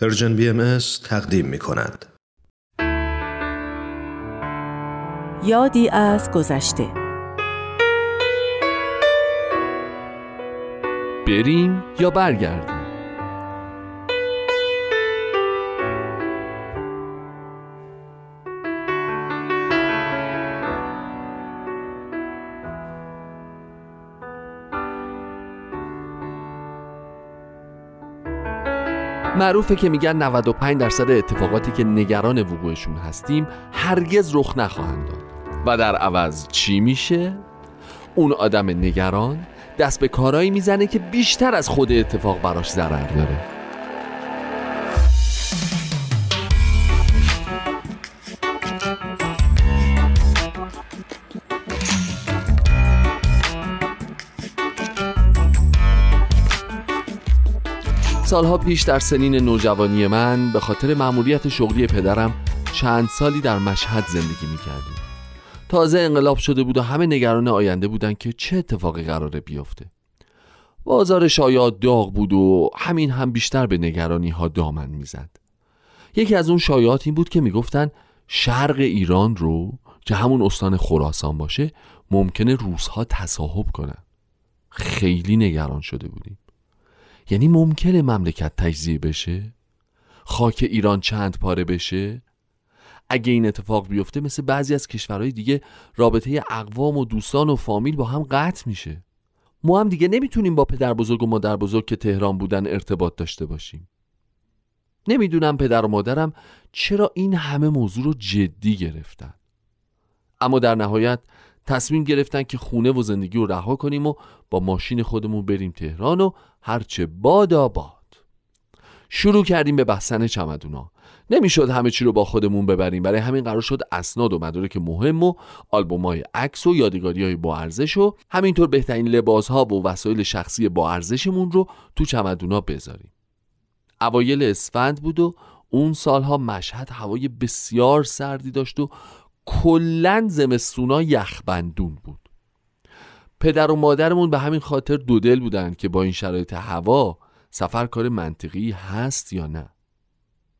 پرژن بی ام تقدیم می کند. یادی از گذشته بریم یا برگردیم معروفه که میگن 95 درصد اتفاقاتی که نگران وقوعشون هستیم هرگز رخ نخواهند داد و در عوض چی میشه؟ اون آدم نگران دست به کارایی می‌زنه که بیشتر از خود اتفاق براش ضرر داره سالها پیش در سنین نوجوانی من به خاطر مأموریت شغلی پدرم چند سالی در مشهد زندگی می‌کردیم. تازه انقلاب شده بود و همه نگران آینده بودن که چه اتفاقی قراره بیفته. بازار شایعات داغ بود و همین هم بیشتر به نگرانی ها دامن می‌زد. یکی از اون شایعات این بود که می‌گفتن شرق ایران رو که همون استان خراسان باشه ممکنه روزها تصاحب کنن. خیلی نگران شده بودیم. یعنی ممکنه مملکت تجزیه بشه؟ خاک ایران چند پاره بشه؟ اگه این اتفاق بیفته مثل بعضی از کشورهای دیگه رابطه اقوام و دوستان و فامیل با هم قطع میشه. ما هم دیگه نمی‌تونیم با پدر بزرگ و مادر بزرگ که تهران بودن ارتباط داشته باشیم. نمی‌دونم پدر و مادرم چرا این همه موضوع رو جدی گرفتن. اما در نهایت تصمیم گرفتن که خونه و زندگی رو رها کنیم و با ماشین خودمون بریم تهران و هرچه باد باد شروع کردیم به بستن چمدونا. نمی‌شد همه چی رو با خودمون ببریم. برای همین قرار شد اسناد و مدارک مهم و های عکس و یادگاری های با ارزش و همینطور بهترین لباس ها و وسایل شخصی با ارزشمون رو تو چمدونا بذاریم. اوایل اسفند بود و اون سالها مشهد هوای بسیار سردی داشت و کلا زمستونا یخبندون بود. پدر و مادرمون به همین خاطر دو دل بودن که با این شرایط هوا سفر کار منطقی هست یا نه.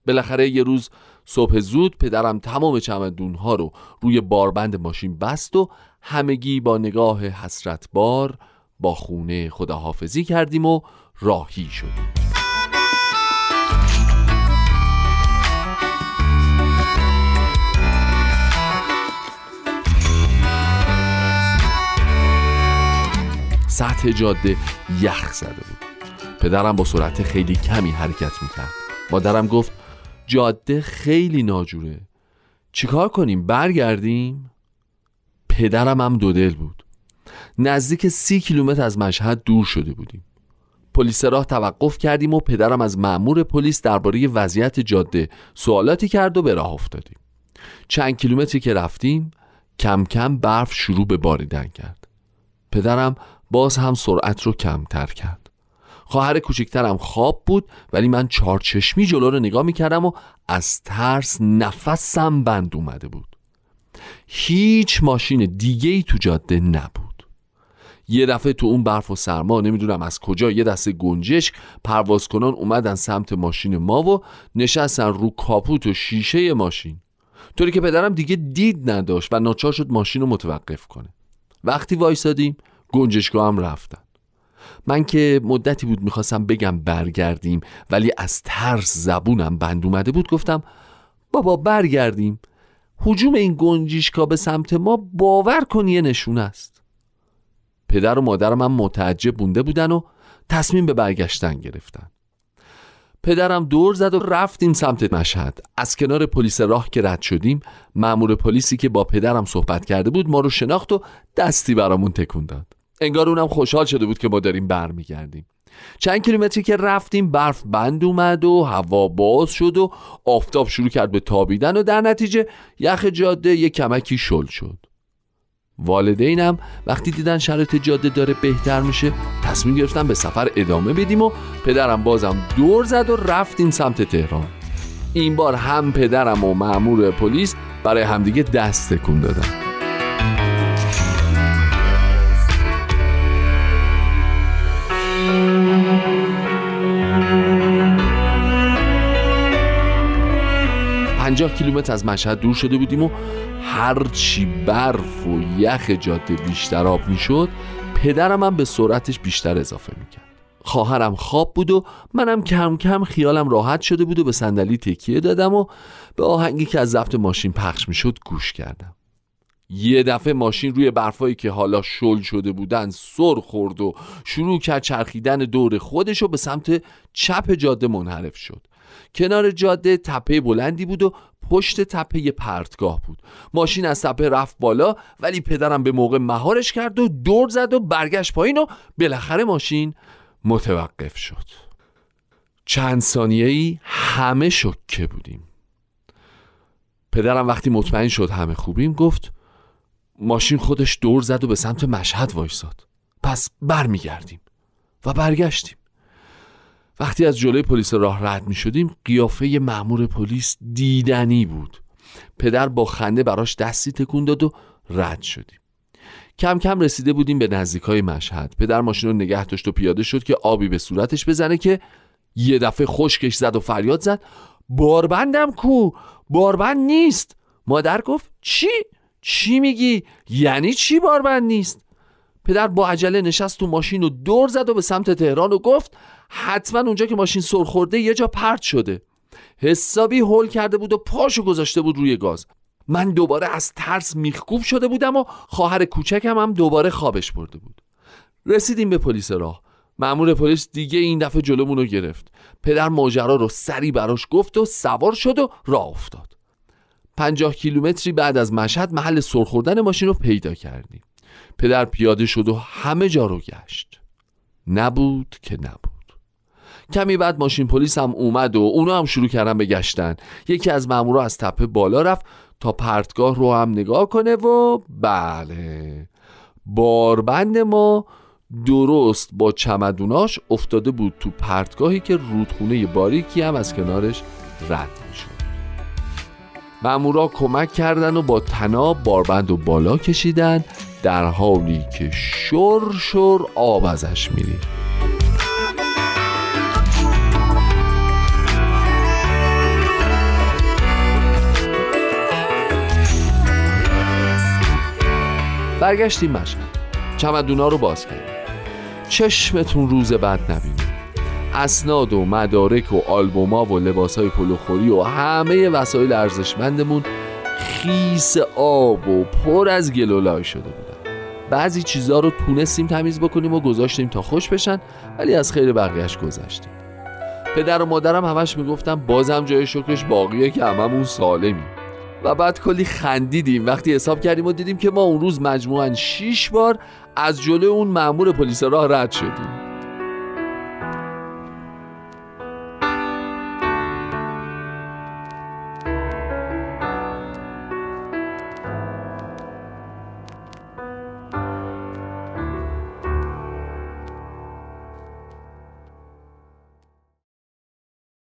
بالاخره یه روز صبح زود پدرم تمام چمدون ها رو روی باربند ماشین بست و همگی با نگاه حسرت بار با خونه خداحافظی کردیم و راهی شدیم. سطح جاده یخ زده بود. پدرم با سرعت خیلی کمی حرکت می‌کرد. مادرم گفت جاده خیلی ناجوره. چیکار کنیم؟ برگردیم؟ پدرم هم دو دل بود. نزدیک سی کیلومتر از مشهد دور شده بودیم. پلیس راه توقف کردیم و پدرم از مأمور پلیس درباره وضعیت جاده سوالاتی کرد و به راه افتادیم. چند کیلومتری که رفتیم کم کم برف شروع به باریدن کرد. پدرم باز هم سرعت رو کمتر کرد. خواهر کوچکترم خواب بود ولی من چارچشمی جلو رو نگاه می‌کردم و از ترس نفسم بند اومده بود. هیچ ماشین دیگه ای تو جاده نبود. یه دفعه تو اون برف و سرما نمی‌دونم از کجا یه دست گنجش پرواز کنان اومدن سمت ماشین ما و نشستن رو کاپوت و شیشه ماشین. طوری که پدرم دیگه دید نداشت و ناچار شد ماشین رو متوقف کنه. وقتی وایسادیم گنجشگاه هم رفتن. من که مدتی بود می‌خواستم بگم برگردیم ولی از ترس زبونم بند اومده بود. گفتم بابا برگردیم. حجوم این گنجشگاه به سمت ما باور کن یه نشون است. پدر و مادرم هم متعجب بونده بودن و تصمیم به برگشتن گرفتن. پدرم دور زد و رفتیم سمت مشهد. از کنار پلیس راه که رد شدیم مأمور پلیسی که با پدرم صحبت کرده بود ما رو شناخت و دستی برامون تکون داد. انگار اونم خوشحال شده بود که ما داریم برمیگردیم. چند کیلومتری که رفتیم برف بند اومد و هوا باز شد و آفتاب شروع کرد به تابیدن و در نتیجه یخ جاده یه کمکی شل شد. والدینم وقتی دیدن شرایط جاده داره بهتر میشه تصمیم گرفتن به سفر ادامه بدیم و پدرم بازم دور زد و رفتیم سمت تهران. این بار هم پدرم و معمور پلیس برای همدیگه دست تکون دادن. پنجاه کیلومتر از مشهد دور شده بودیم و هرچی برف و یخ جاده بیشتر آب می‌شد پدرم هم به سرعتش بیشتر اضافه می‌کرد. خواهرم خواب بود و منم کم کم خیالم راحت شده بود و به صندلی تکیه دادم و به آهنگی که از ضبط ماشین پخش می‌شد گوش کردم. یه دفعه ماشین روی برفایی که حالا شل شده بودن سر خورد و شروع کرد چرخیدن دور خودش و به سمت چپ جاده منحرف شد. کنار جاده تپه بلندی بود و پشت تپه پرتگاه بود. ماشین از تپه رفت بالا ولی پدرم به موقع مهارش کرد و دور زد و برگشت پایین و بالاخره ماشین متوقف شد. چند ثانیه ای همه شکه بودیم. پدرم وقتی مطمئن شد همه خوبیم گفت ماشین خودش دور زد و به سمت مشهد وایساد. پس برمیگردیم و برگشتیم. وقتی از جلوی پلیس راه رد می شدیم قیافه مأمور پلیس دیدنی بود. پدر با خنده براش دستی تکون داد و رد شدیم. کم کم رسیده بودیم به نزدیک های مشهد. پدر ماشین رو نگه داشت و پیاده شد که آبی به صورتش بزنه که یه دفعه خشکش زد و فریاد زد. باربندم کو؟ باربند نیست. مادر گفت چی؟ چی میگی؟ یعنی چی باربند نیست؟ پدر با عجله نشست تو ماشین و دور زد و به سمت تهران و گفت حتما اونجا که ماشین سرخورده یه جا پرت شده. حسابی هول کرده بود و پاشو گذاشته بود روی گاز. من دوباره از ترس میخکوب شده بودم و خواهر کوچکم هم دوباره خوابش برده بود. رسیدیم به پلیس راه. مأمور پلیس دیگه این دفعه جلومون رو گرفت. پدر ماجرا رو سری براش گفت و سوار شد و راه افتاد. پنجاه کیلومتری بعد از مشهد محل سرخوردن ماشین رو پیدا کردیم. پدر پیاده شد و همه جا رو گشت. نبود که نبود. کمی بعد ماشین پلیس هم اومد و اونا هم شروع کردن به گشتن. یکی از مامورا از تپه بالا رفت تا پرتگاه رو هم نگاه کنه و بله. باربند ما درست با چمدوناش افتاده بود تو پرتگاهی که رودخونه باریکی هم از کنارش رد می‌شد. مامورا کمک کردن و با تناب باربند و بالا کشیدن در حالی که شر شر آب ازش میریخت. برگشتیم مشهد. چمدونا رو باز کردیم. چشمتون روز بعد نبینید اسناد و مدارک و آلبوما و لباسای پلوخوری و همه وسایل ارزشمندمون خیس آب و پر از گلولای شده بودن. بعضی چیزها رو تونستیم تمیز بکنیم و گذاشتیم تا خوش بشن ولی از خیر بقیهش گذشتیم پدر و مادرم همش می‌گفتم بازم جای شکرش باقیه که هممون سالمیم. و بعد کلی خندیدیم. وقتی حساب کردیم و دیدیم که ما اون روز مجموعا 6 بار از جلو اون مأمور پلیس راه رد شدیم.